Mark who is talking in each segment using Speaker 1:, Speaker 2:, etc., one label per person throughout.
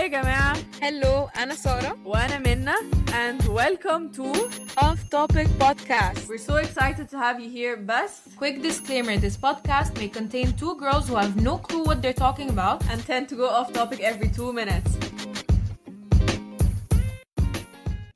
Speaker 1: هاي يا جماعة
Speaker 2: هلو أنا سارة
Speaker 1: وأنا منى and welcome to
Speaker 2: Off Topic Podcast.
Speaker 1: We're so excited to have you here بس
Speaker 2: Quick disclaimer this podcast may contain two girls who have no clue what they're talking about.
Speaker 1: and tend to go off topic every two minutes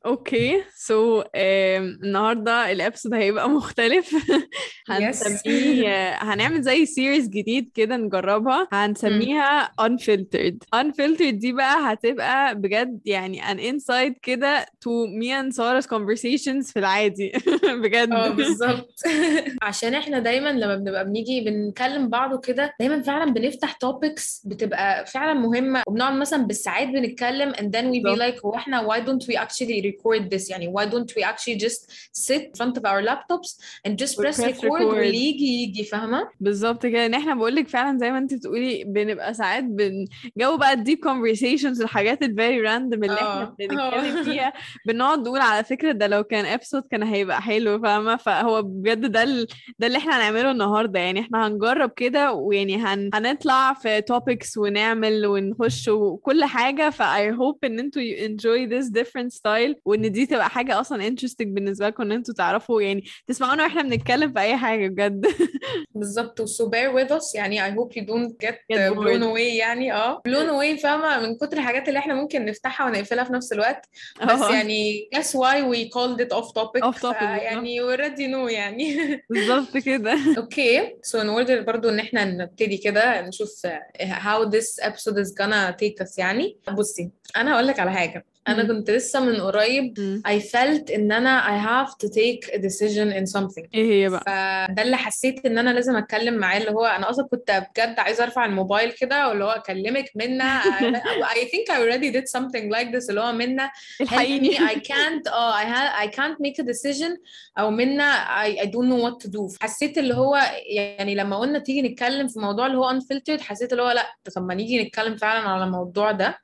Speaker 1: أوكي سو النهارده الابسود هيبقى مختلف. هنسميه هنعمل زي سيريز جديد كده نجربها. هنسميها unfiltered. Unfiltered دي بقى هتبقى بجد يعني an insight كده to me and Sarah's conversations في العادي. بجد.
Speaker 3: آه بالظبط. عشان إحنا دايما لما بنبقى بنيجي بنكلم بعض وكده دايما فعلا بنفتح topics بتبقى فعلا مهمة. وبنقعد مثلا بالساعات بنتكلم and then we be like هو إحنا why don't we actually record this. يعني why don't we actually just sit in front of our laptops and just press record
Speaker 1: record.
Speaker 3: واللي يجي يجي فاهمة؟
Speaker 1: بالظبط كده. ان إحنا بقول لك فعلا زي ما انت بتقولي بنبقى ساعات بن go بقى ال deep conversations الحاجات ال very random اللي إحنا
Speaker 3: آه.
Speaker 1: بنتكلم
Speaker 3: آه.
Speaker 1: فيها. بنقعد نقول على فكرة ده لو كان ابسود كان هيبقى حلو فاهمة؟ فهو بجد ده ال... ده اللي إحنا هنعمله النهارده. يعني إحنا هنجرب كده ويعني هن... هنطلع في topics ونعمل ونخش وكل حاجة. ف I hope إن أنتوا you enjoy this different style. وإن دي تبقى حاجة أصلا interesting بالنسبة لكم إن أنتوا تعرفوا يعني تسمعونا وإحنا بنتكلم في أي حاجة بجد.
Speaker 3: بالظبط. So bear with us. يعني I hope you don't get,
Speaker 1: Get
Speaker 3: uh, blown away يعني. آه. Blown away فاهمة؟ من كتر الحاجات اللي إحنا ممكن نفتحها ونقفلها في نفس الوقت. بس
Speaker 1: آه.
Speaker 3: يعني guess why we called it off topic.
Speaker 1: Off topic.
Speaker 3: يعني we already know يعني.
Speaker 1: بالظبط كده.
Speaker 3: أوكي so in order برضو إن إحنا نبتدي كده نشوف how this episode is gonna take us يعني. بصي أنا هقول لك على حاجة.
Speaker 1: أنا.
Speaker 3: كنت لسه من قريب. I felt إن أنا I have to take a decision in something.
Speaker 1: إيه هي بقى؟
Speaker 3: فده اللي حسيت إن أنا لازم أتكلم معاه اللي هو أنا أصلا كنت بجد عايزة أرفع الموبايل كده واللي هو أكلمك منا I think I already did something like this اللي هو منا
Speaker 1: الحقيني.
Speaker 3: I can't آه I, ha- I can't make a decision أو منا I, I don't know what to do. حسيت اللي هو يعني لما قلنا تيجي نتكلم في موضوع اللي هو unfiltered حسيت اللي هو لأ طب ما نيجي نتكلم فعلا على الموضوع ده.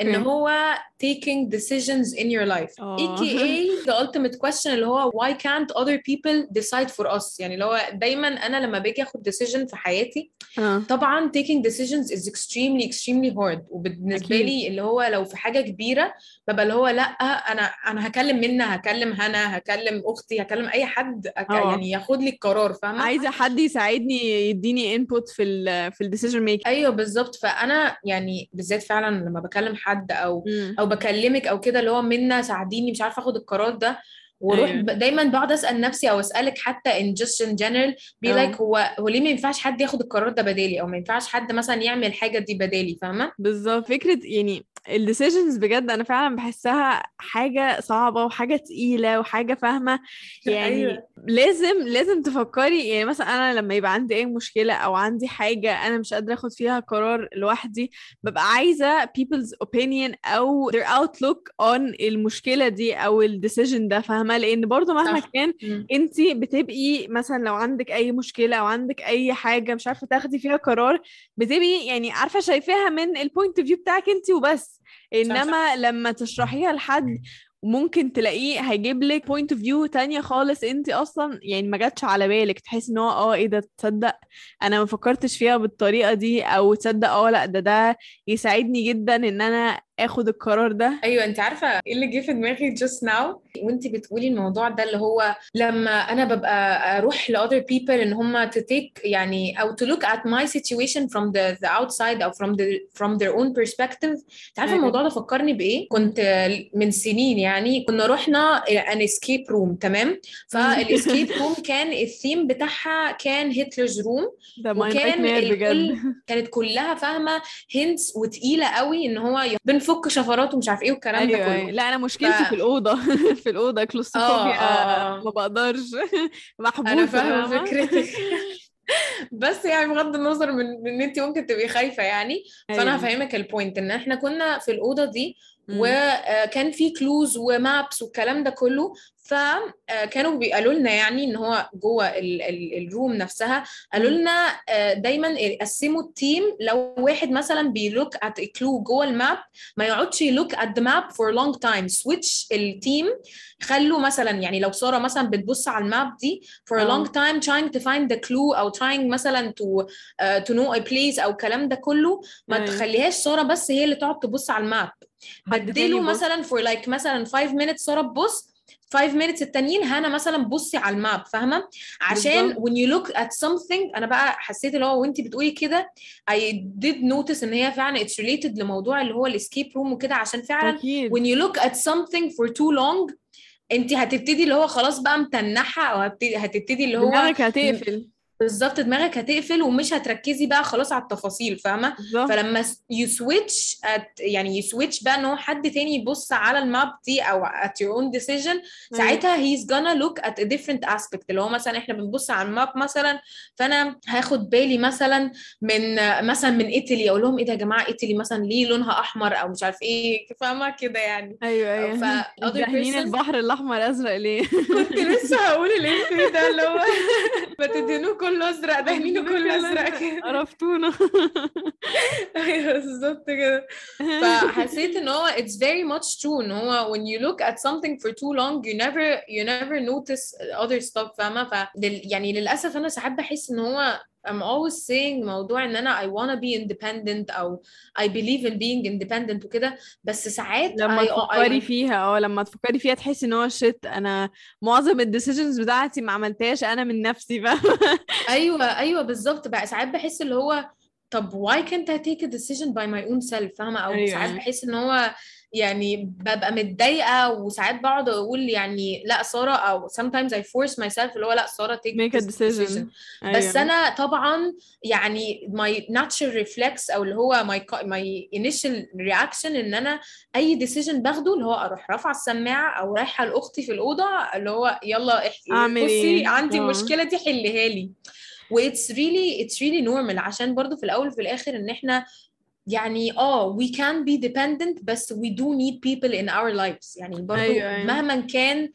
Speaker 3: إن
Speaker 1: أوكي.
Speaker 3: هو taking decisions in your life
Speaker 1: آه.
Speaker 3: aka the ultimate question اللي هو why can't other people decide for us يعني اللي هو دايما أنا لما باجي آخد decision في حياتي
Speaker 1: آه
Speaker 3: طبعا taking decisions is extremely extremely hard وبالنسبة
Speaker 1: أكيد.
Speaker 3: لي اللي هو لو في حاجة كبيرة ببقى اللي هو لأ أنا أنا هكلم منى هكلم هنا هكلم أختي هكلم أي حد أك-
Speaker 1: آه.
Speaker 3: يعني ياخد لي القرار فاهمة
Speaker 1: عايزة حد يساعدني يديني input في ال في ال decision
Speaker 3: making أيوه بالظبط فأنا يعني بالذات فعلا لما بكلم حد أو أو بكلمك أو كده اللي هو منا ساعديني مش عارفة آخد القرار ده. وأروح
Speaker 1: أيوة.
Speaker 3: دايما بقعد أسأل نفسي أو أسألك حتى just in general be
Speaker 1: آه.
Speaker 3: like هو هو ليه ما ينفعش حد ياخد القرار ده بدالي؟ أو ما ينفعش حد مثلا يعمل حاجة دي بدالي؟ فاهمة؟
Speaker 1: بالظبط. فكرة يعني ال decisions بجد أنا فعلا بحسها حاجة صعبة وحاجة تقيلة وحاجة فاهمة. يعني
Speaker 3: أيوة.
Speaker 1: لازم لازم تفكري. يعني مثلا أنا لما يبقى عندي أي مشكلة أو عندي حاجة أنا مش قادرة آخد فيها قرار لوحدي ببقى عايزة people's opinion أو their outlook on المشكلة دي أو ال decision ده فاهمة؟ لأن برضو مهما
Speaker 3: صح.
Speaker 1: كان. انت بتبقي مثلا لو عندك أي مشكلة أو عندك أي حاجة مش عارفة تاخدي فيها قرار بتبقي يعني عارفة شايفاها من ال point of view بتاعك انت وبس. إنما لما تشرحيها لحد ممكن تلاقيه هيجيب لك point of view تانية خالص. انت أصلا يعني ما جاتش على بالك. تحس إن هو آه إيه ده؟ تصدق أنا ما فكرتش فيها بالطريقة دي أو تصدق آه لأ ده ده يساعدني جدا إن أنا آخد القرار ده.
Speaker 3: أيوه أنت عارفة إيه اللي جه في دماغي just now وأنت بتقولي الموضوع ده اللي هو لما أنا ببقى أروح ل other people إن هم to take يعني أو to look at my situation from the, the outside أو from the from their own perspective. أنت
Speaker 1: عارفة.
Speaker 3: الموضوع ده فكرني بإيه؟ كنت من سنين يعني كنا رحنا an escape room تمام؟ فال escape room كان الثيم بتاعها كان Hitler's room
Speaker 1: ده
Speaker 3: وكان
Speaker 1: بجد.
Speaker 3: كانت كلها فاهمة hints وتقيلة قوي إن هو بنفك شفرات ومش عارف إيه والكلام ده
Speaker 1: أيوه
Speaker 3: كله
Speaker 1: أيوة. لا أنا مشكلتي
Speaker 3: ف-
Speaker 1: في الأوضة في الأوضة claustrophobia
Speaker 3: آه، آه.
Speaker 1: ما بقدرش
Speaker 3: محبوسة أنا
Speaker 1: فاهمة؟
Speaker 3: فكرتك بس يعني بغض النظر من إن انت ممكن تبقي خايفة يعني. فأنا
Speaker 1: أيوة.
Speaker 3: هفهمك ال point إن إحنا كنا في الأوضة دي. وكان في clues و maps والكلام ده كله. فكانوا بيقولوا لنا يعني إن هو جوه ال room نفسها. قالوا لنا آه، دايما قسموا ال team لو واحد مثلا بي look at clue جوه ال map ما يقعدش ي look at the map for long time switch ال team خلوا مثلا يعني لو سارة مثلا بتبص على ال map دي for a long time trying to find the clue أو مثلا uh, to know a place أو الكلام ده كله ما تخليهاش سارة بس هي اللي تقعد تبص على ال map. بدلوا مثلا for like مثلا 5 minutes سارة تبص 5 minutes التانيين هنا مثلا بصي على ال map فاهمة؟ عشان when you look at something أنا بقى حسيت اللي هو وانت بتقولي كده I did notice إن هي فعلا it's related لموضوع اللي هو ال escape room وكده عشان فعلا
Speaker 1: أكيد.
Speaker 3: when you look at something for too long انت هتبتدي اللي هو خلاص بقى متنحة أو هتبتدي اللي هو
Speaker 1: دماغك هتقفل.
Speaker 3: بالظبط دماغك هتقفل ومش هتركزي بقى خلاص على التفاصيل
Speaker 1: فاهمة؟
Speaker 3: فلما you switch يعني ي switch بقى إن هو حد تاني يبص على ال map دي أو at your own decision ساعتها he's gonna look at a different aspect اللي هو مثلا إحنا بنبص على ال map مثلا فأنا هاخد بالي مثلا من مثلا من ايطالي أقول لهم إيه ده يا جماعة؟ ايطالي مثلا ليه لونها أحمر أو مش عارف إيه؟ فاهمة كده يعني.
Speaker 1: أيوه أيوه.
Speaker 3: ف other
Speaker 1: دهنين
Speaker 3: persons
Speaker 1: البحر الأحمر أزرق ليه؟
Speaker 3: كنت لسه هقول الإفيه ده اللي هو ما تدهنوه كله ازرق دهنينه كله ازرق كده
Speaker 1: عرفتونا
Speaker 3: أيوه بالظبط كده. فحسيت إن هو it's very much true إن هو when you look at something for too long you never you never notice other stuff فاهمة؟ ف يعني للأسف أنا ساعات بحس إن هو I'm always saying موضوع إن أنا I wanna be independent أو I believe in being independent وكده. بس ساعات
Speaker 1: لما
Speaker 3: I,
Speaker 1: تفكري
Speaker 3: I,
Speaker 1: فيها آه لما تفكري فيها تحسي إن هو shit أنا معظم ال decisions بتاعتي ما عملتهاش أنا من نفسي فاهمة؟
Speaker 3: أيوه أيوه بالظبط. بقى ساعات بحس اللي هو طب why can't I take a decision by my own self فاهمة أو
Speaker 1: أيوة،
Speaker 3: ساعات
Speaker 1: أيوة.
Speaker 3: بحس إن هو يعني ببقى متضايقة وساعات بقعد أقول يعني لا سارة أو sometimes I force myself اللي هو لا سارة take
Speaker 1: make a decision
Speaker 3: بس
Speaker 1: أيوة.
Speaker 3: أنا طبعا يعني my natural reflex أو اللي هو my my initial reaction إن أنا أي decision باخده اللي هو أروح رافعة السماعة أو رايحة لأختي في الأوضة اللي هو يلا احكي بصي
Speaker 1: إيه؟
Speaker 3: عندي
Speaker 1: آه.
Speaker 3: المشكلة دي حلها لي و it's really it's really normal عشان برضو في الأول وفي الآخر إن إحنا يعني آه we can be dependent بس we do need people in our lives. يعني برضو
Speaker 1: أيوة، أيوة.
Speaker 3: مهما كان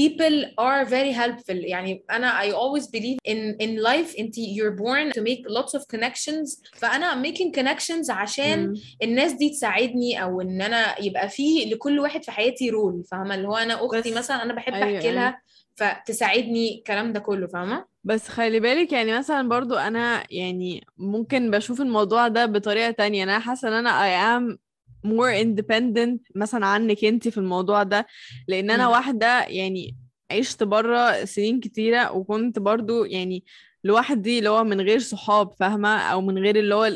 Speaker 3: people are very helpful. يعني أنا I always believe in in life أنت you're born to make lots of connections. فأنا making connections عشان. الناس دي تساعدني أو إن أنا يبقى في لكل واحد في حياتي رول فاهمة؟ اللي هو أنا أختي
Speaker 1: بس-
Speaker 3: مثلا أنا بحب
Speaker 1: أيوة،
Speaker 3: أحكي لها فتساعدني الكلام ده كله فاهمة
Speaker 1: بس خلي بالك يعني مثلا برضو أنا يعني ممكن بشوف الموضوع ده بطريقة تانية أنا حاسة إن أنا I am more independent مثلا عنك انت في الموضوع ده لأن أنا
Speaker 3: مم.
Speaker 1: واحدة يعني عشت بره سنين كتيرة وكنت برضو يعني لوحدي اللي هو من غير صحاب فاهمة؟ أو من غير اللي هو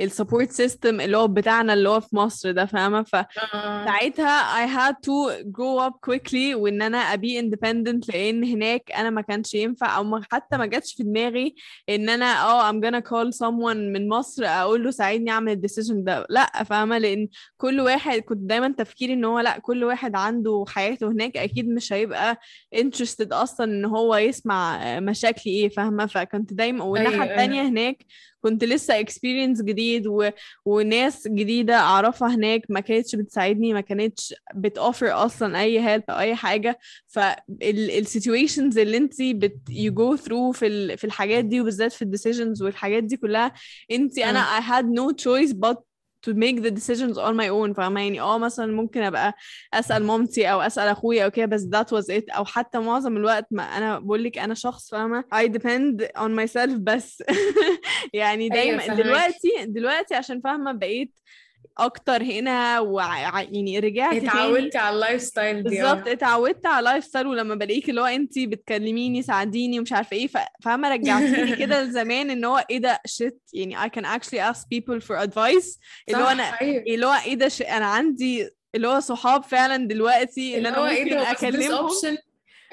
Speaker 1: ال support system اللي هو بتاعنا اللي هو في مصر ده فاهمة؟ ف
Speaker 3: آه.
Speaker 1: I had to grow up quickly وإن أنا I be independent لأن هناك أنا ما كانش ينفع أو حتى ما جاتش في دماغي إن أنا آه I'm gonna call someone من مصر أقول له ساعدني أعمل ال decision ده. لأ فاهمة؟ لأن كل واحد كنت دايما تفكيري إن هو لأ كل واحد عنده حياته هناك أكيد مش هيبقى interested أصلا إن هو يسمع مشاكلي إيه فاهمة؟ فكنت دايما والناحية
Speaker 3: أيوة،
Speaker 1: التانية هناك كنت لسه experience جديد و... وناس جديدة أعرفها هناك ما كانتش بتساعدني ما كانتش بتوفر أصلا أي help أو أي حاجة. فال situations اللي انت بت you go through في ال... في الحاجات دي وبالذات في ال decisions والحاجات دي كلها انت أنا I had no choice but to make the decisions on my own فاهمة يعني آه مثلا ممكن أبقى أسأل مامتي أو أسأل أخويا أو كده بس that was it. أو حتى معظم الوقت ما أنا بقول لك أنا شخص فاهمة؟ I depend on myself بس. يعني دايما
Speaker 3: فاهمك.
Speaker 1: دلوقتي دلوقتي عشان فاهمة بقيت أكتر هنا وع... يعني رجعت تاني.
Speaker 3: اتعودتي على اللايف ستايل دي
Speaker 1: بالظبط اتعودت على lifestyle ولما بلاقيك اللي هو انت بتكلميني ساعديني ومش عارفة إيه ف- فاهمة رجعتيني كده لزمان إن هو إيه ده shit يعني I can actually ask people for advice. اللي هو أنا
Speaker 3: أيوة.
Speaker 1: اللي هو إيه ده ش... أنا عندي اللي هو صحاب فعلا دلوقتي إن
Speaker 3: اللي
Speaker 1: أنا
Speaker 3: هو إيه
Speaker 1: ممكن
Speaker 3: أكلمهم.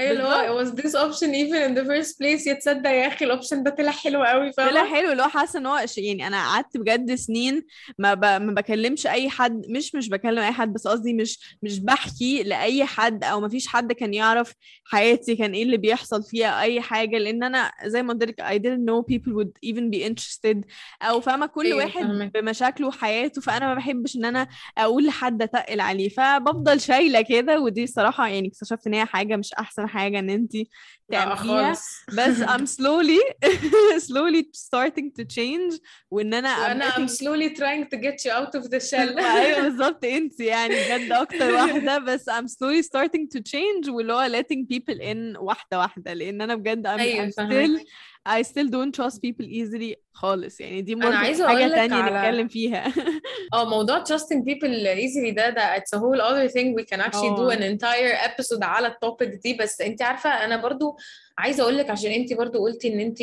Speaker 3: أيوه اللي هو was this option even in the first place يتصدق يا أخي ال option ده طلع حلو قوي
Speaker 1: طلع
Speaker 3: فاهمه
Speaker 1: حلو اللي هو حاسة إن هو يعني أنا قعدت بجد سنين ما ب... ما بكلمش أي حد مش مش بكلم أي حد بس قصدي مش مش بحكي لأي حد أو ما فيش حد كان يعرف حياتي كان إيه اللي بيحصل فيها أي حاجة لأن أنا زي ما قلت لك I didn't know people would even be interested أو فاهمة كل
Speaker 3: أيوه
Speaker 1: واحد
Speaker 3: فاهمك.
Speaker 1: بمشاكله وحياته فأنا ما بحبش إن أنا أقول لحد أتقل عليه فبفضل شايلة كده ودي الصراحة يعني اكتشفت إن هي حاجة مش أحسن حاجة إن انت تعمليها بس I'm slowly slowly starting to change وان أنا I'm
Speaker 3: وأنا I'm slowly trying to get you out of the shell
Speaker 1: أيوه بالظبط انت يعني بجد أكتر واحدة بس I'm slowly starting to change واللي هو letting people in واحدة واحدة لأن أنا بجد I'm,
Speaker 3: أيوه
Speaker 1: I'm still I still don't trust people easily خالص يعني دي
Speaker 3: أقول لك
Speaker 1: تانية
Speaker 3: على
Speaker 1: نتكلم فيها
Speaker 3: آه موضوع trusting people easily ده ده it's a whole other thing we can actually do
Speaker 1: آه
Speaker 3: an entire episode على التوبيك دي بس انت عارفة أنا برضو عايزة أقول لك عشان انت برضو قلتي إن انت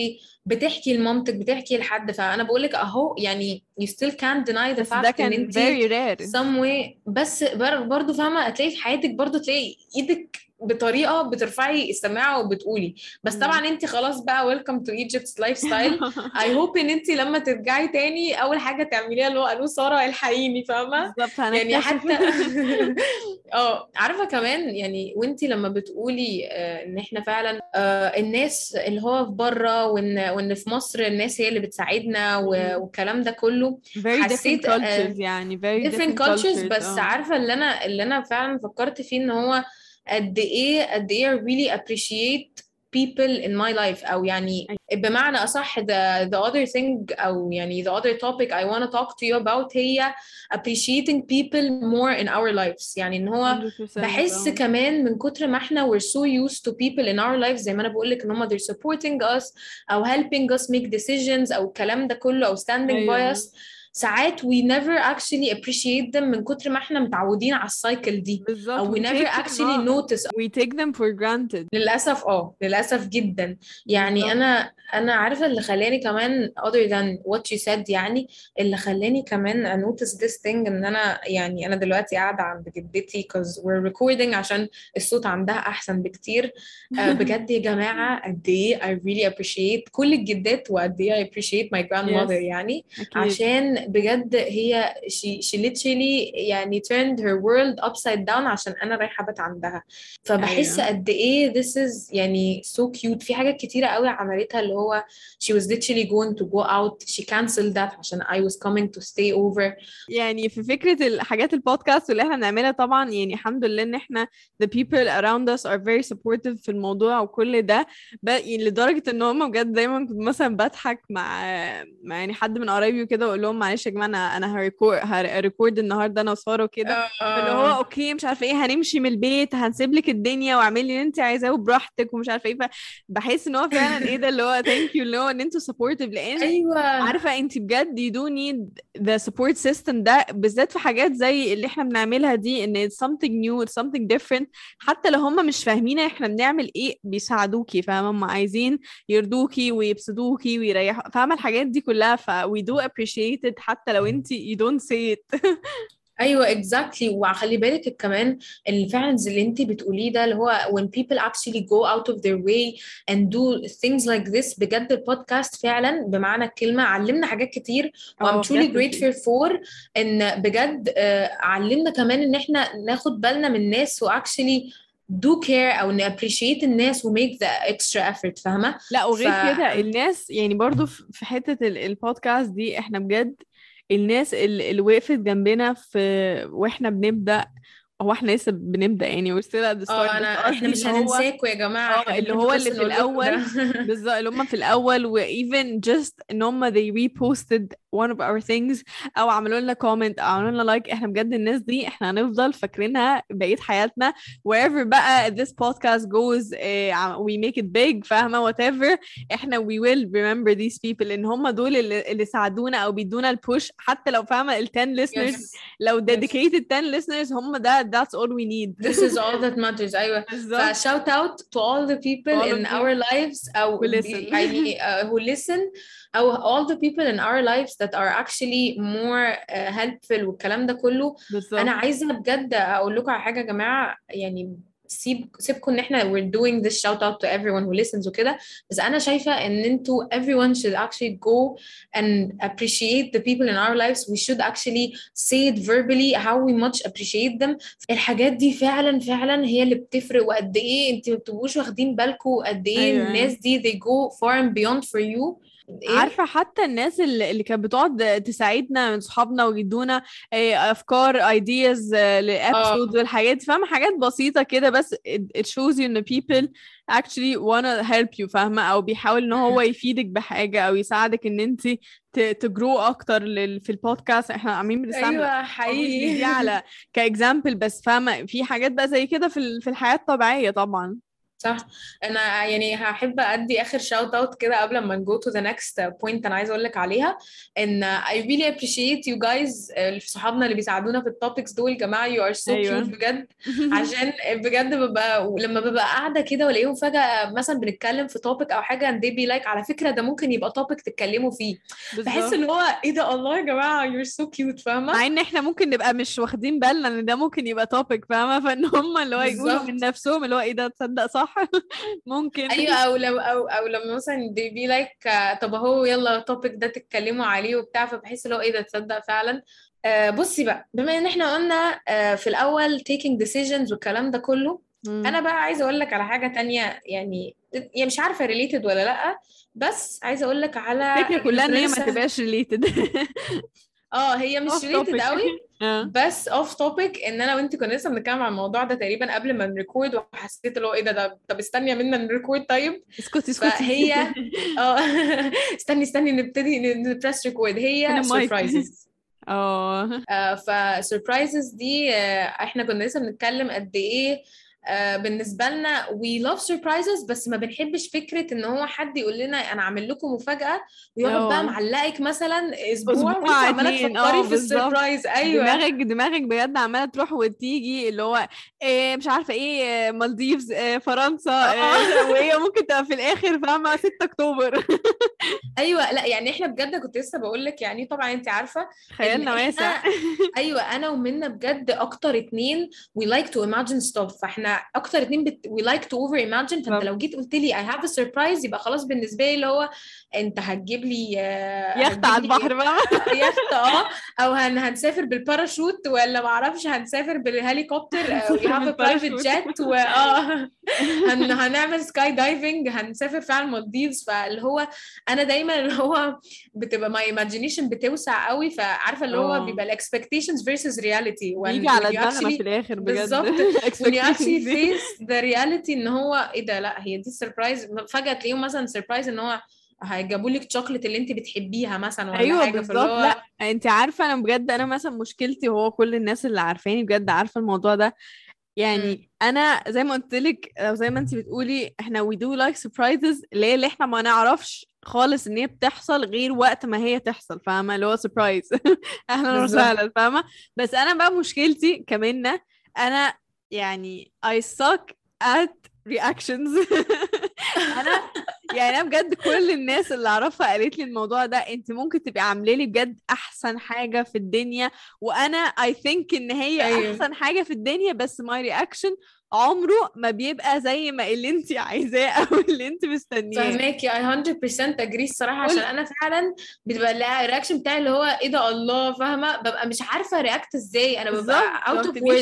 Speaker 3: بتحكي لمامتك بتحكي لحد فأنا بقول لك أهو يعني you still can't deny the
Speaker 1: ده
Speaker 3: fact إن
Speaker 1: كان
Speaker 3: انت
Speaker 1: very rare.
Speaker 3: some way بس بر- برضو فاهمة هتلاقي في حياتك برضو تلاقي إيدك بطريقة بترفعي السماعة وبتقولي. بس. طبعا انت خلاص بقى welcome to Egypt's lifestyle. I hope ان انت لما ترجعي تاني أول حاجة تعمليها اللي هو ألو سارة الحقيني
Speaker 1: بالظبط
Speaker 3: يعني حتى آه عارفة كمان يعني وانت لما بتقولي آه، إن إحنا فعلا آه، الناس اللي هو في بره وإن وإن في مصر الناس هي اللي بتساعدنا. والكلام ده كله.
Speaker 1: Very different
Speaker 3: حسيت آه،
Speaker 1: cultures يعني very
Speaker 3: different
Speaker 1: different
Speaker 3: cultures.
Speaker 1: cultures
Speaker 3: بس عارفة اللي أنا اللي أنا فعلا فكرت فيه إن هو قد إيه قد إيه I really appreciate people in my life أو يعني بمعنى أصح the, the other thing أو يعني the other topic I want to talk to you about هي appreciating people more in our lives يعني إن هو
Speaker 1: 100%
Speaker 3: بحس
Speaker 1: اه
Speaker 3: كمان من كتر ما احنا we're so used to people in our lives زي ما انا بقول لك ان هم they're supporting us او helping us make decisions او الكلام ده كله او standing by
Speaker 1: ايوه
Speaker 3: us ساعات we never actually appreciate them من كتر ما إحنا متعودين على السايكل دي.
Speaker 1: بالظبط.
Speaker 3: أو we never actually notice.
Speaker 1: We take them for granted.
Speaker 3: للأسف آه للأسف جدا. يعني
Speaker 1: بالظبط.
Speaker 3: أنا أنا عارفة اللي خلاني كمان other than what you said يعني اللي خلاني كمان notice this thing إن أنا يعني أنا دلوقتي قاعدة عند جدتي cause we're recording عشان الصوت عندها أحسن بكتير. آه، بجد يا جماعة قد إيه I really appreciate كل الجدات وقد إيه I appreciate my grandmother
Speaker 1: yes.
Speaker 3: يعني.
Speaker 1: أكيد.
Speaker 3: عشان بجد هي she, she literally يعني turned her world upside down عشان أنا رايحة بات عندها. فبحس
Speaker 1: أيوه.
Speaker 3: قد إيه this is يعني so cute. في حاجات كتيرة قوي عملتها اللي هو she was literally going to go out. She canceled that عشان I was coming to stay over.
Speaker 1: يعني في فكرة الحاجات البودكاست اللي إحنا بنعملها طبعا يعني الحمد لله إن إحنا the people around us are very supportive في الموضوع وكل ده. يعني لدرجة إن هم بجد دايما كنت مثلا بضحك مع مع يعني حد من قرايبي وكده وأقول لهم معلش يا جماعة أنا أنا ه record ه record النهارده أنا وسارة وكده. فاللي هو
Speaker 3: آه.
Speaker 1: okay مش عارفة إيه هنمشي من البيت هنسيب لك الدنيا واعملي اللي انت عايزاه وبراحتك ومش عارفة إيه. فبحس إن هو فعلا إيه ده اللي هو thank you اللي هو إن أنتوا supportive لأن
Speaker 3: أيوه.
Speaker 1: عارفة انت بجد you do need the support system ده بالذات في حاجات زي اللي إحنا بنعملها دي إن it's something new it's something different. حتى لو هم مش فاهمين إحنا بنعمل إيه بيساعدوكي فاهمة؟ هم عايزين يرضوكي ويبسطوكي ويريحوا فاهمة الحاجات دي كلها؟ ف we do appreciate it. حتى لو انت you don't say it.
Speaker 3: أيوه exactly. وخلي بالك كمان اللي فعلا زي اللي انت بتقوليه ده اللي هو when people actually go out of their way and do things like this بجد البودكاست فعلا بمعنى الكلمة علمنا حاجات كتير و I'm truly grateful for إن بجد آه، علمنا كمان إن إحنا ناخد بالنا من الناس و actually do care أو ن appreciate الناس و make the extra effort فاهمة؟
Speaker 1: لا
Speaker 3: ف
Speaker 1: وغير كده الناس يعني برضو في ال- البودكاست دي إحنا بجد الناس اللي وقفت جنبنا في وإحنا بنبدأ هو إحنا لسه بنبدأ يعني we're still at the start
Speaker 3: آه
Speaker 1: أنا
Speaker 3: إحنا مش
Speaker 1: اللي هو
Speaker 3: هننساكوا يا
Speaker 1: آه
Speaker 3: إحنا
Speaker 1: اللي هو اللي في
Speaker 3: ده.
Speaker 1: بالظبط اللي هم في الأول و even just إن هم they reposted one of our things أو عملوا لنا comment أو عملوا لنا like إحنا بجد الناس دي إحنا هنفضل فاكرينها بقية حياتنا wherever بقى this podcast goes ع- we make it big فاهمة؟ whatever إحنا we will remember these people لأن هم دول اللي, اللي ساعدونا أو بيدونا البوش حتى لو فاهمة ال 10 listeners
Speaker 3: yes
Speaker 1: لو
Speaker 3: yes.
Speaker 1: dedicated 10 listeners هم ده that's all we need
Speaker 3: This is all that matters أيوة
Speaker 1: بالظبط
Speaker 3: ف shout out to all the people
Speaker 1: all
Speaker 3: in
Speaker 1: of
Speaker 3: our
Speaker 1: you
Speaker 3: lives أو
Speaker 1: who listen
Speaker 3: يعني uh, who listen أو all the people in our lives that are actually more uh, helpful والكلام ده كله أنا
Speaker 1: بالظبط
Speaker 3: عايزة بجد أقول لكم على حاجة يا جماعة يعني سيب سيبكم ان احنا we're doing this shout out to everyone who listens وكده بس انا شايفه ان انتوا everyone should actually go and appreciate the people in our lives we should actually say it verbally how we much appreciate them الحاجات دي فعلا فعلا هي اللي بتفرق وقد ايه انت ما بتبقوش واخدين بالكم قد ايه
Speaker 1: أيوة.
Speaker 3: الناس دي they go far and beyond for you إيه؟
Speaker 1: عارفة حتى الناس اللي كانت بتقعد تساعدنا من صحابنا ويدونا آه، أفكار ideas ل episode والحاجات دي فاهمة؟ حاجات بسيطة كده بس it shows you إن people actually wanna help you فاهمة؟ أو بيحاول إن هو يفيدك بحاجة أو يساعدك إن أنت ت grow أكتر لل- في البودكاست إحنا عاملين بنستعمل أيوه
Speaker 3: حقيقي.
Speaker 1: دي على ك example بس فاهمة؟ في حاجات بقى زي كده في ال- في الحياة الطبيعية طبعا.
Speaker 3: صح. أنا يعني هحب أدي آخر shout out كده قبل ما نجو to the next point أنا عايزة أقول لك عليها. إن I really appreciate you guys آه، صحابنا اللي بيساعدونا في ال topics دول. يا جماعة you are so
Speaker 1: أيوة.
Speaker 3: cute بجد. عشان بجد ببقى لما ببقى قاعدة كده والاقيهم فجأة مثلا بنتكلم في topic أو حاجة they be like على فكرة ده ممكن يبقى topic تتكلموا فيه. بحس. إن هو إيه ده؟ الله يا جماعة you're so cute فاهمة؟
Speaker 1: مع إن إحنا ممكن نبقى مش واخدين بالنا إن ده ممكن يبقى topic فاهمة؟ فإن هم اللي هو يقولوا. من نفسهم اللي هو إيه ده؟ تصدق صح؟ ممكن.
Speaker 3: أيوه أو لو أو أو لما مثلا be like آه، طب أهو يلا ال topic ده تتكلموا عليه وبتاع فبحس اللي هو إيه ده تصدق فعلا. آه بصي بقى بما إن إحنا قلنا آه في الأول taking decisions والكلام ده كله
Speaker 1: مم.
Speaker 3: أنا بقى عايزة أقول لك على حاجة تانية يعني يعني مش عارفة related ولا لأ بس عايزة أقول لك على
Speaker 1: الفكرة كلها إن هي ما تبقاش related
Speaker 3: آه هي مش related قوي بس off topic إن أنا وانت كنا لسه بنتكلم عن الموضوع ده تقريبا قبل ما ن record وحسيت اللي هو إيه ده ده طب استني منا ن record طيب.
Speaker 1: اسكتي اسكتي.
Speaker 3: فهي آه استني استني نبتدي ن press
Speaker 1: record
Speaker 3: هي؟
Speaker 1: surprises
Speaker 3: آه.
Speaker 1: ف
Speaker 3: surprises دي آه، إحنا كنا لسه بنتكلم قد إيه آه، بالنسبة لنا we love surprises بس ما بنحبش فكرة إن هو حد يقول لنا أنا عامل لكم مفاجأة ويقعد. بقى معلقك مثلا
Speaker 1: أسبوع
Speaker 3: وانت
Speaker 1: عمالة
Speaker 3: تفكري
Speaker 1: آه،
Speaker 3: في.
Speaker 1: ال
Speaker 3: surprise أيوه.
Speaker 1: دماغك دماغك بجد عمالة تروح وتيجي اللي هو إيه مش عارفة إيه مالديفز إيه فرنسا إيه وهي ممكن تبقى في الآخر فاهمة 6 أكتوبر.
Speaker 3: أيوه. لا يعني إحنا بجد كنت لسه بقول لك يعني طبعا انت عارفة
Speaker 1: خيالنا واسع
Speaker 3: أيوه أنا ومنى بجد أكتر اتنين we like to imagine stuff. فإحنا أكتر اتنين بت... we like to over imagine فانت. لو جيت قلت لي I have a surprise يبقى خلاص بالنسبة لي اللي هو أنت هتجيب لي آه،
Speaker 1: يخت على البحر فاهمه
Speaker 3: يخت آه أو هن... هنسافر بالباراشوت ولا ما أعرفش هنسافر بالهليكوبتر have a private
Speaker 1: بالباراشوت.
Speaker 3: jet و آه هن... هنعمل sky diving هنسافر فعلا المالديفز فاللي هو أنا دايما اللي هو بتبقى my imagination بتوسع قوي. فعارفة اللي هو
Speaker 1: آه.
Speaker 3: بيبقى ال expectations versus reality. when,
Speaker 1: بيجي على دماغنا في الآخر بجد.
Speaker 3: بالظبط. face the reality إن هو إيه ده؟ لا هي دي ال surprise فجأة تلاقيهم مثلا surprise إن هو هيجابوا لك شوكليت اللي أنت بتحبيها مثلا ولا
Speaker 1: أيوه
Speaker 3: حاجة
Speaker 1: بالظبط.
Speaker 3: هو
Speaker 1: لا أنت عارفة أنا بجد أنا مثلا مشكلتي وهو كل الناس اللي عارفاني بجد عارفة الموضوع ده. يعني أنا زي ما قلت لك أو زي ما أنت بتقولي إحنا do like surprises اللي هي اللي إحنا ما نعرفش خالص إن هي بتحصل غير وقت ما هي تحصل فاهمة؟ اللي هو سربرايز
Speaker 3: أهلا.
Speaker 1: وسهلا فاهمة؟ بس أنا بقى مشكلتي كمان أنا يعني I suck at reactions أنا يعني أنا بجد كل الناس اللي أعرفها قالت لي الموضوع ده أنت ممكن تبقي عاملة لي بجد أحسن حاجة في الدنيا وأنا I think إن هي
Speaker 3: أيوة.
Speaker 1: أحسن حاجة في الدنيا بس my reaction عمره ما بيبقى زي ما اللي انت عايزاه أو اللي انت مستنياه.
Speaker 3: فهماكي I 100% agree
Speaker 1: الصراحة
Speaker 3: عشان أنا فعلا بتبقى ال reaction بتاعي اللي هو إيه ده الله فاهمة؟ ببقى مش عارفة react إزاي
Speaker 1: أنا
Speaker 3: ببقى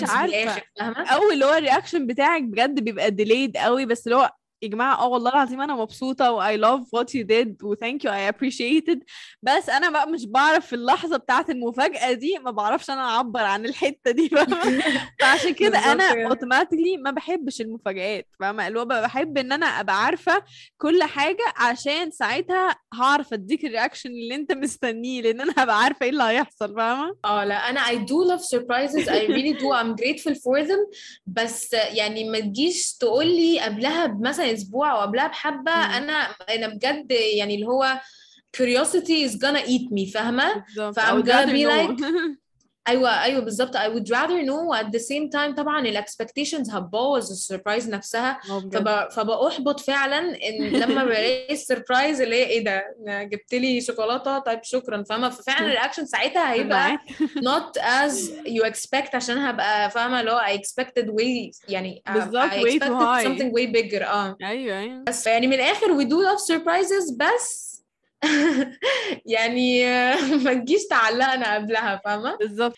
Speaker 3: words
Speaker 1: عارفة.
Speaker 3: بالاخر فاهمة؟
Speaker 1: أو اللي هو ال reaction بتاعك بجد بيبقى delayed قوي بس اللي هو يا جماعة آه والله العظيم أنا مبسوطة و I love what you did و thank you I appreciate it. بس أنا بقى مش بعرف في اللحظة بتاعة المفاجأة دي ما بعرفش أنا أعبر عن الحتة دي فعشان كده
Speaker 3: كده.
Speaker 1: automatically ما بحبش المفاجآت فاهمة؟ اللي هو بحب إن أنا أبقى عارفة كل حاجة عشان ساعتها هعرف أديك ال reaction اللي أنت مستنيه لأن أنا هبقى عارفة إيه اللي هيحصل فاهمة؟
Speaker 3: آه لا أنا I do love surprises. I really do. I'm grateful for them. بس يعني ما تجيش تقول لي قبلها بمثلا أسبوع أو قبلها
Speaker 1: بحبة.
Speaker 3: أنا أنا بجد يعني اللي هو curiosity is gonna eat me
Speaker 1: فاهمة؟
Speaker 3: gonna be like- أيوه أيوه بالظبط I would rather know at the same time طبعا ال expectations هتبوظ ال
Speaker 1: surprise نفسها.
Speaker 3: فب... فبأحبط فعلا إن لما بلاقي ال surprise اللي هي إيه ده؟ جبت لي شوكولاتة طيب شكرا. فاهمة؟ ففعلا ال reaction ساعتها هيبقى not as you expect عشان هبقى فاهمة اللي هو I expected way يعني
Speaker 1: بالظبط،
Speaker 3: I
Speaker 1: way too
Speaker 3: expected
Speaker 1: high.
Speaker 3: something way bigger. آه.
Speaker 1: أيوه أيوه.
Speaker 3: بس يعني من الآخر we do love surprises بس يعني ما تجيش تعلقنا قبلها فاهمة؟
Speaker 1: بالظبط.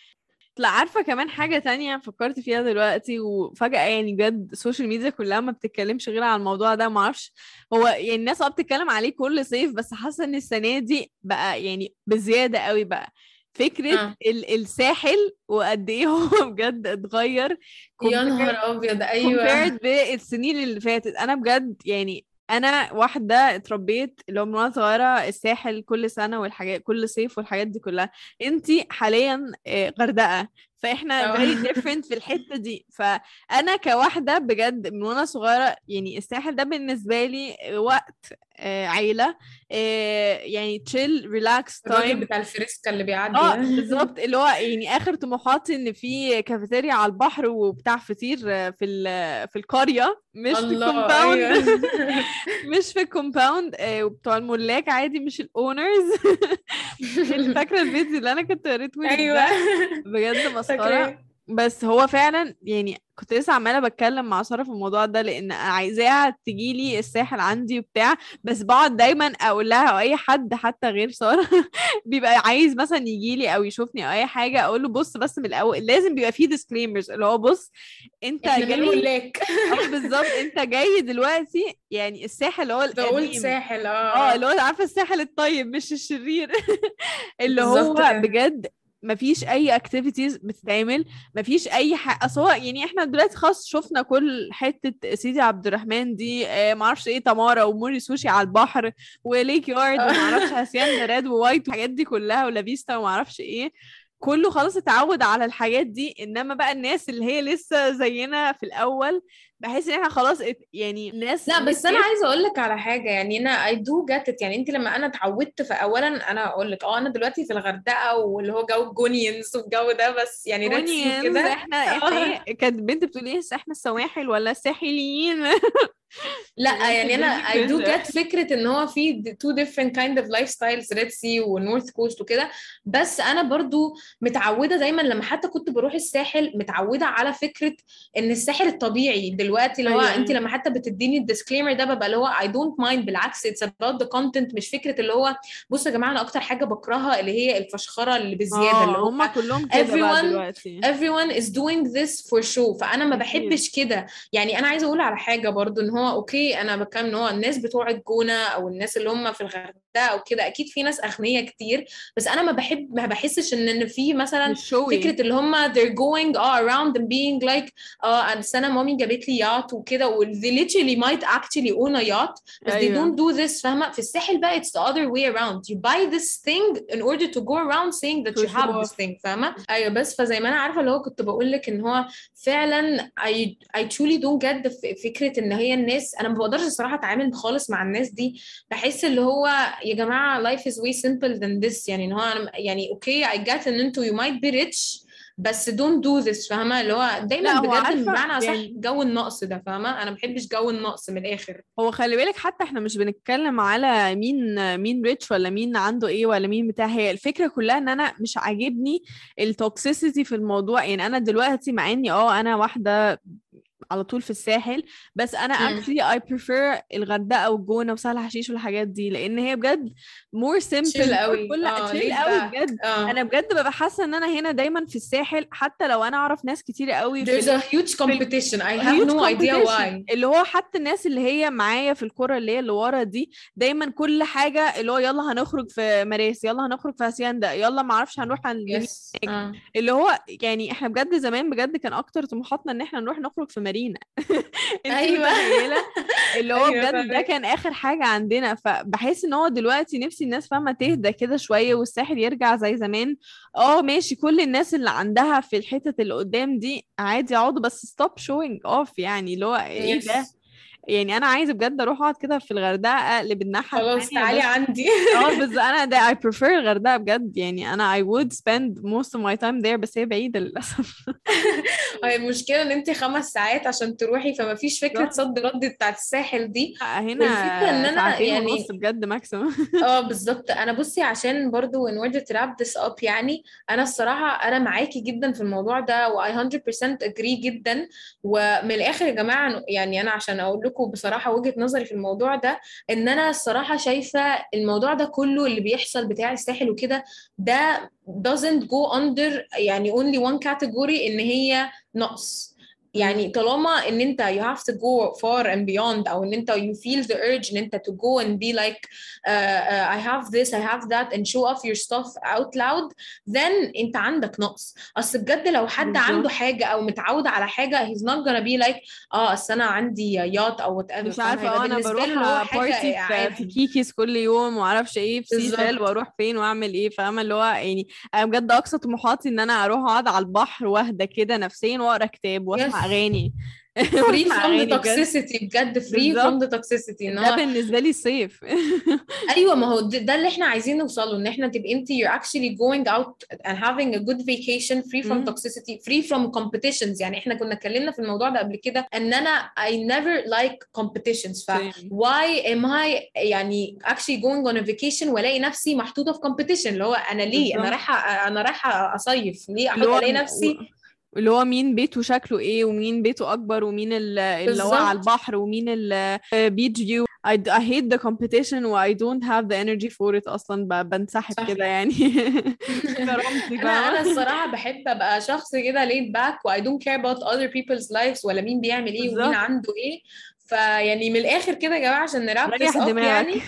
Speaker 1: لا عارفة كمان حاجة تانية فكرت فيها دلوقتي وفجأة يعني بجد السوشيال ميديا كلها ما بتتكلمش غير عن الموضوع ده معرفش. هو يعني الناس آه بتتكلم عليه كل صيف بس حاسة إن السنة دي بقى يعني بزيادة قوي بقى. فكرة
Speaker 3: آه.
Speaker 1: ال- الساحل وقد إيه هو بجد اتغير.
Speaker 3: يا نهار أبيض
Speaker 1: أيوه. بالسنين اللي فاتت. أنا بجد يعني أنا واحدة اتربيت اللي هو من وأنا صغيرة الساحل كل سنة والحاجات كل صيف والحاجات دي كلها. أنتي حاليا آه، غردقة. فإحنا
Speaker 3: آه.
Speaker 1: very different في الحتة دي. فأنا كواحدة بجد من وأنا صغيرة يعني الساحل ده بالنسبة لي وقت عيلة آه، يعني chill relax
Speaker 3: الراجل
Speaker 1: time.
Speaker 3: بتاع الفريسكا اللي بيعدي آه.
Speaker 1: بالظبط اللي هو يعني آخر طموحاتي إن في كافيتيريا على البحر وبتاع فطير في في القرية مش في
Speaker 3: ال
Speaker 1: compound
Speaker 3: أيوه.
Speaker 1: مش في ال compound آه، وبتوع الملاك عادي مش ال owners فاكرة الفيديو اللي أنا كنت وريته أيوه. بجد
Speaker 3: مسخرة.
Speaker 1: بس هو فعلا يعني كنت لسه عمالة بتكلم مع سارة في الموضوع ده لأن عايزاها تجيلي الساحل عندي وبتاع بس بقعد دايما أقول لها أو أي حد حتى غير سارة بيبقى عايز مثلا يجيلي أو يشوفني أو أي حاجة أقول له بص بس من الأول لازم بيبقى فيه disclaimers اللي هو بص
Speaker 3: أنت
Speaker 1: جاي آه بالظبط. أنت جاي دلوقتي يعني الساحل اللي هو
Speaker 3: بقول ساحل
Speaker 1: آه.
Speaker 3: آه
Speaker 1: اللي هو عارفة الساحل الطيب مش الشرير اللي هو. بجد مفيش أي activities بتتعمل مفيش أي حاجة أصل هو يعني إحنا دلوقتي خلاص شفنا كل حتة سيدي عبد الرحمن دي آه معرفش إيه تمارا وموري سوشي على البحر و Lakeyard
Speaker 3: آه.
Speaker 1: ومعرفش هاسيندا Red و White والحاجات دي كلها ولافيستا ومعرفش إيه كله خلاص اتعود على الحاجات دي إنما بقى الناس اللي هي لسه زينا في الأول بحس إن إحنا خلاص يعني الناس
Speaker 3: لا بس
Speaker 1: أنا
Speaker 3: عايزة أقول لك على حاجة يعني أنا I do get يعني انت لما أنا اتعودت فاولا أنا أقول لك آه أنا دلوقتي في الغردقة واللي هو جو جونيونز والجو ده بس يعني Red Sea
Speaker 1: Gounians،
Speaker 3: كده.
Speaker 1: إحنا إيه كانت بنت بتقول إيه إحنا السواحل ولا الساحليين؟
Speaker 3: لا
Speaker 1: يعني
Speaker 3: أنا do
Speaker 1: كده.
Speaker 3: get فكرة إن هو في two different kind of lifestyles Red Sea وال North Coast وكده. بس أنا برضو متعودة دايما لما حتى كنت بروح الساحل متعودة على فكرة إن الساحل الطبيعي دلوقتي اللي هو
Speaker 1: أيوة.
Speaker 3: انت لما حتى بتديني ال disclaimer ده ببقى اللي هو I don't mind بالعكس it's about the content مش فكرة اللي هو بصوا يا جماعة أنا أكتر حاجة بكرهها اللي هي الفشخرة اللي بزيادة اللي هو
Speaker 1: هم كلهم كده
Speaker 3: everyone-
Speaker 1: دلوقتي
Speaker 3: everyone is doing this for show فأنا ما. بحبش كده يعني أنا عايزة أقول على حاجة برضو إن هو okay أنا بتكلم إن هو الناس بتوع الجونة أو الناس اللي هم في الغردقة أو كده. أكيد في ناس اغنياء كتير بس أنا ما بحب ما بحسش إن إن في مثلا فكرة اللي هم they're going uh, around and being like آه أنا السنة مامي جابت لي يات وكده they literally might actually own a yacht بس
Speaker 1: أيوة.
Speaker 3: they don't do this فاهمة؟ في الساحل بقى it's the other way around. You buy this thing in order to go around saying that you have this thing فاهمة؟ أيوه بس فزي ما أنا عارفة اللي هو كنت بقول لك إن هو فعلا I, I truly don't get the فكرة إن هي الناس أنا ما بقدرش الصراحة أتعامل خالص مع الناس دي. بحس اللي هو يا جماعة life is way simple than this. يعني إن هو أنا يعني okay I get إن أنتوا you might be rich بس don't do this فاهمة؟ اللي هو دايما بجد بمعنى صح
Speaker 1: يعني-
Speaker 3: جو النقص ده فاهمة؟ أنا ما بحبش جو النقص من الآخر.
Speaker 1: هو خلي بالك حتى إحنا مش بنتكلم على مين مين rich ولا مين عنده إيه ولا مين بتاع. هي الفكرة كلها إن أنا مش عاجبني ال toxicity في الموضوع. يعني أنا دلوقتي مع إني آه أنا واحدة على طول في الساحل. بس
Speaker 3: أنا
Speaker 1: actually I prefer الغردقة والجونة وسهل حشيش والحاجات دي لأن هي بجد more simple
Speaker 3: chill قوي
Speaker 1: كل
Speaker 3: laid
Speaker 1: قوي. بجد.
Speaker 3: آه.
Speaker 1: أنا بجد ببقى حاسة إن أنا هنا دايما في الساحل حتى لو أنا أعرف ناس كتير قوي في
Speaker 3: There's a huge competition. I have no idea why.
Speaker 1: اللي هو حتى الناس اللي هي معايا في الكرة اللي هي اللي ورا دي دايما كل حاجة اللي هو يلا هنخرج في مراسي يلا هنخرج في هاسياندا يلا ما أعرفش هنروح عند مين.
Speaker 3: yes آه.
Speaker 1: اللي هو يعني إحنا بجد زمان بجد كان أكتر طموحاتنا إن إحنا نروح نخرج في مارينا انت. متخيلة اللي هو
Speaker 3: أيوة
Speaker 1: بجد ده. كان آخر حاجة عندنا فبحس إن هو دلوقتي نفسي الناس فاهمة تهدى كده شوية والساحل يرجع زي زمان آه ماشي كل الناس اللي عندها في الحتت اللي قدام دي عادي يقعدوا بس stop showing off يعني اللي هو إيه ده. يعني أنا عايزة بجد أروح أقعد كده في الغردقة أقلب الناحية
Speaker 3: خلاص تعالي عندي.
Speaker 1: آه بس أنا ده I prefer الغردقة بجد. يعني أنا I would spend most of my time there بس هي بعيدة للأسف.
Speaker 3: هي المشكلة إن انت خمس ساعات عشان تروحي فما فيش فكره. صد رد بتاعت الساحل دي. إن
Speaker 1: هنا
Speaker 3: أنا
Speaker 1: ساعتين
Speaker 3: يعني-
Speaker 1: ونص بجد ماكسيمم
Speaker 3: آه بالظبط. أنا بصي عشان برضو in order to wrap this up يعني أنا الصراحة أنا معاكي جدا في الموضوع ده و I 100% agree جدا. ومن الآخر يا جماعة يعني أنا عشان أقول لكم بصراحة وجهة نظري في الموضوع ده إن أنا الصراحة شايفة الموضوع ده كله اللي بيحصل بتاع الساحل وكده ده doesn't go under يعني only one category إن هي نقص. يعني طالما إن أنت you have to go far and beyond أو إن أنت you feel the urge إن أنت to go and be like uh, uh, I have this I have that and show off your stuff out loud then أنت عندك نقص أصل بجد لو حد
Speaker 1: بالظبط.
Speaker 3: عنده حاجة أو متعود على حاجة he's not gonna be like آه أصل أنا عندي yacht أو whatever
Speaker 1: مش
Speaker 3: فاهم؟
Speaker 1: عارفة آه
Speaker 3: أنا
Speaker 1: بروح party في, في. كيكيز كل يوم ومعرفش إيه في. سيشل وأروح فين وأعمل إيه فاهمة اللي هو يعني أنا بجد أقصى طموحاتي إن أنا أروح أقعد على البحر وأهدى كده نفسيا وأقرأ كتاب
Speaker 3: وأسمع.
Speaker 1: أغاني.
Speaker 3: Free
Speaker 1: واسمع
Speaker 3: from
Speaker 1: أغاني
Speaker 3: the
Speaker 1: بجد.
Speaker 3: from the toxicity إن
Speaker 1: ده بالنسبة لي الصيف
Speaker 3: أيوه ما هو ده ده اللي إحنا عايزين نوصله إن إحنا تبقي أنت you're actually going out and having a good vacation free from toxicity free from competitions. يعني إحنا كنا اتكلمنا في الموضوع ده قبل كده إن أنا I never like competitions. ف why am I يعني actually going on a vacation والاقي نفسي محطوطة في competition اللي هو أنا ليه؟
Speaker 1: أنا.
Speaker 3: رايحة أنا رايحة أصيف. ليه
Speaker 1: أحط
Speaker 3: ألاقي نفسي
Speaker 1: اللي هو مين بيته شكله إيه ومين بيته أكبر ومين ال- اللي هو على. البحر ومين ال beach view I, I hate the competition و I don't have the energy for it أصلا بنسحب. كده يعني
Speaker 3: أنا
Speaker 1: أنا؟
Speaker 3: الصراحة بحب أبقى شخص كده laid back و I don't care about other people's lives ولا مين بيعمل إيه ومين
Speaker 1: بالظبط.
Speaker 3: عنده إيه فيعني من الآخر كده يا جماعة عشان up يعني.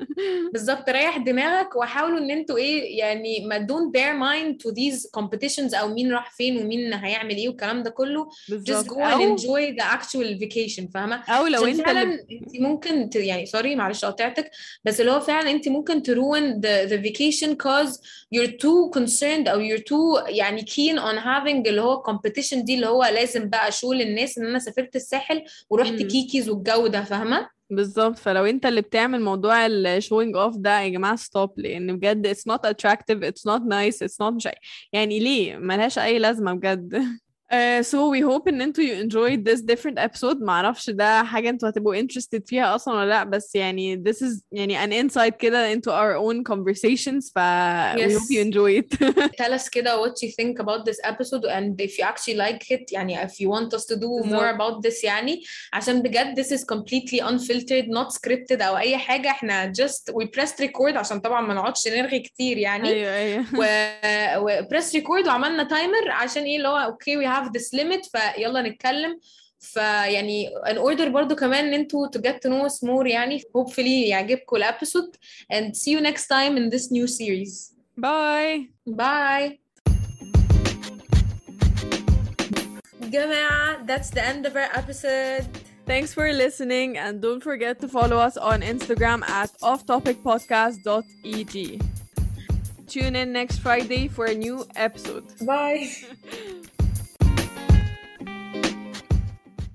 Speaker 3: بالظبط ريح دماغك وحاولوا إن أنتوا إيه يعني ما don't bear mind to these competitions أو مين راح فين ومين هيعمل إيه والكلام ده كله. Just
Speaker 1: بالظبط.
Speaker 3: go and
Speaker 1: أو
Speaker 3: enjoy the actual vacation فاهمة؟
Speaker 1: أو لو أنت
Speaker 3: فعلا
Speaker 1: اللي
Speaker 3: انت ممكن ت... يعني sorry معلش قطعتك بس اللي هو فعلا انت ممكن تروين the, the vacation cause you're too concerned أو you're too يعني keen on having اللي هو competition دي اللي هو لازم بقى شو للناس إن أنا سافرت الساحل ورحت
Speaker 1: مم.
Speaker 3: كيكيز والجو ده فاهمة؟
Speaker 1: بالظبط. فلو انت اللي بتعمل موضوع ال showing off ده يا جماعة stop لأن بجد it's not attractive it's not nice it's not مش يعني ليه؟ ملهاش أي لازمة بجد. Uh, so we hope ان انتوا you enjoyed this different episode معرفش ده حاجة انتوا هتبقوا interested فيها اصلا ولا لا بس يعني this is يعني an insight كده into our own conversations ف we hope you
Speaker 3: Yes.
Speaker 1: enjoy it
Speaker 3: tell us كده what you think about this episode and if you actually like it يعني if you want us to do
Speaker 1: بالظبط.
Speaker 3: more about this يعني عشان بجد this is completely unfiltered not scripted او اي حاجة احنا just we pressed record عشان طبعا ما نقعدش نرغي كتير يعني
Speaker 1: ايوه ايوه
Speaker 3: و, و press record وعملنا تايمر عشان ايه اللي هو اوكي we have this limit فيلا نتكلم فيعني an order برضو كمان ان انتوا to get to know us more يعني hopefully يعجبكم الابيسود and see you next time in this new series
Speaker 1: باي
Speaker 3: Bye. جماعة that's the end of our episode.
Speaker 1: Thanks for listening and don't forget to follow us on Instagram at offtopicpodcast.eg. Tune in next Friday for a new episode.
Speaker 3: Bye.